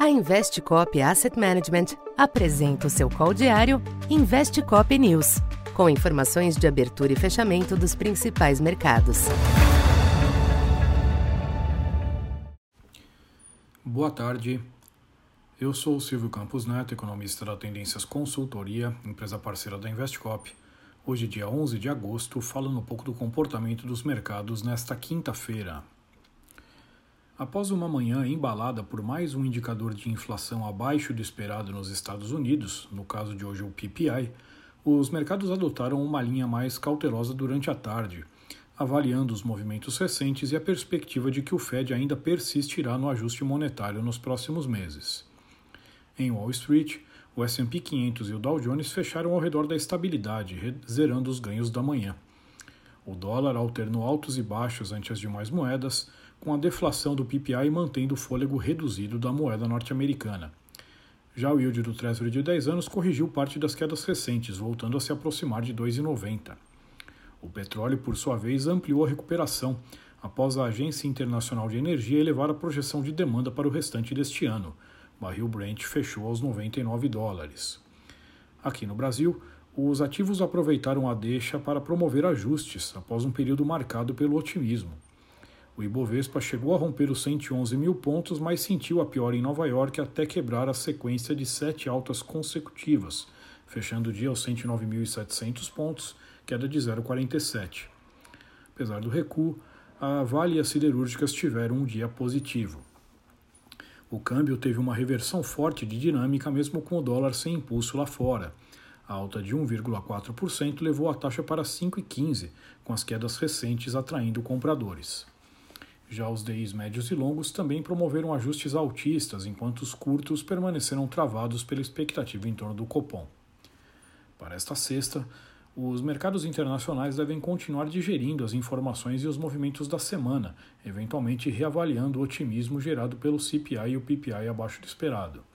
A Investcop Asset Management apresenta o seu call diário Investcop News, com informações de abertura e fechamento dos principais mercados. Boa tarde. Eu sou o Silvio Campos Neto, economista da Tendências Consultoria, empresa parceira da Investcop. Hoje, dia 11 de agosto, falando um pouco do comportamento dos mercados nesta quinta-feira. Após uma manhã embalada por mais um indicador de inflação abaixo do esperado nos Estados Unidos, no caso de hoje o PPI, os mercados adotaram uma linha mais cautelosa durante a tarde, avaliando os movimentos recentes e a perspectiva de que o Fed ainda persistirá no ajuste monetário nos próximos meses. Em Wall Street, o S&P 500 e o Dow Jones fecharam ao redor da estabilidade, zerando os ganhos da manhã. O dólar alternou altos e baixos ante as demais moedas, com a deflação do PPI mantendo o fôlego reduzido da moeda norte-americana. Já o yield do Treasury de 10 anos corrigiu parte das quedas recentes, voltando a se aproximar de 2,90. O petróleo, por sua vez, ampliou a recuperação, após a Agência Internacional de Energia elevar a projeção de demanda para o restante deste ano. Barril Brent fechou aos 99 dólares. Aqui no Brasil, os ativos aproveitaram a deixa para promover ajustes após um período marcado pelo otimismo. O Ibovespa chegou a romper os 111 mil pontos, mas sentiu a pior em Nova York até quebrar a sequência de sete altas consecutivas, fechando o dia aos 109.700 pontos, queda de 0,47. Apesar do recuo, a Vale e as siderúrgicas tiveram um dia positivo. O câmbio teve uma reversão forte de dinâmica mesmo com o dólar sem impulso lá fora. A alta de 1,4% levou a taxa para 5,15, com as quedas recentes atraindo compradores. Já os DIs médios e longos também promoveram ajustes altistas, enquanto os curtos permaneceram travados pela expectativa em torno do Copom. Para esta sexta, os mercados internacionais devem continuar digerindo as informações e os movimentos da semana, eventualmente reavaliando o otimismo gerado pelo CPI e o PPI abaixo do esperado.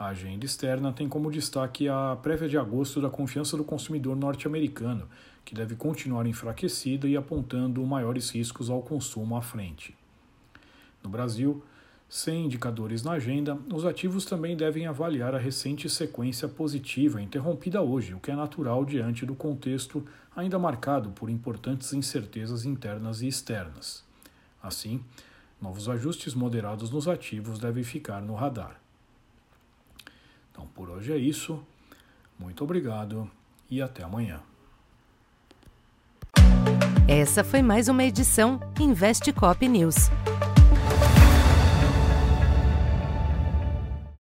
A agenda externa tem como destaque a prévia de agosto da confiança do consumidor norte-americano, que deve continuar enfraquecida e apontando maiores riscos ao consumo à frente. No Brasil, sem indicadores na agenda, os ativos também devem avaliar a recente sequência positiva interrompida hoje, o que é natural diante do contexto ainda marcado por importantes incertezas internas e externas. Assim, novos ajustes moderados nos ativos devem ficar no radar. Então por hoje é isso. Muito obrigado e até amanhã. Essa foi mais uma edição Investe Cop News.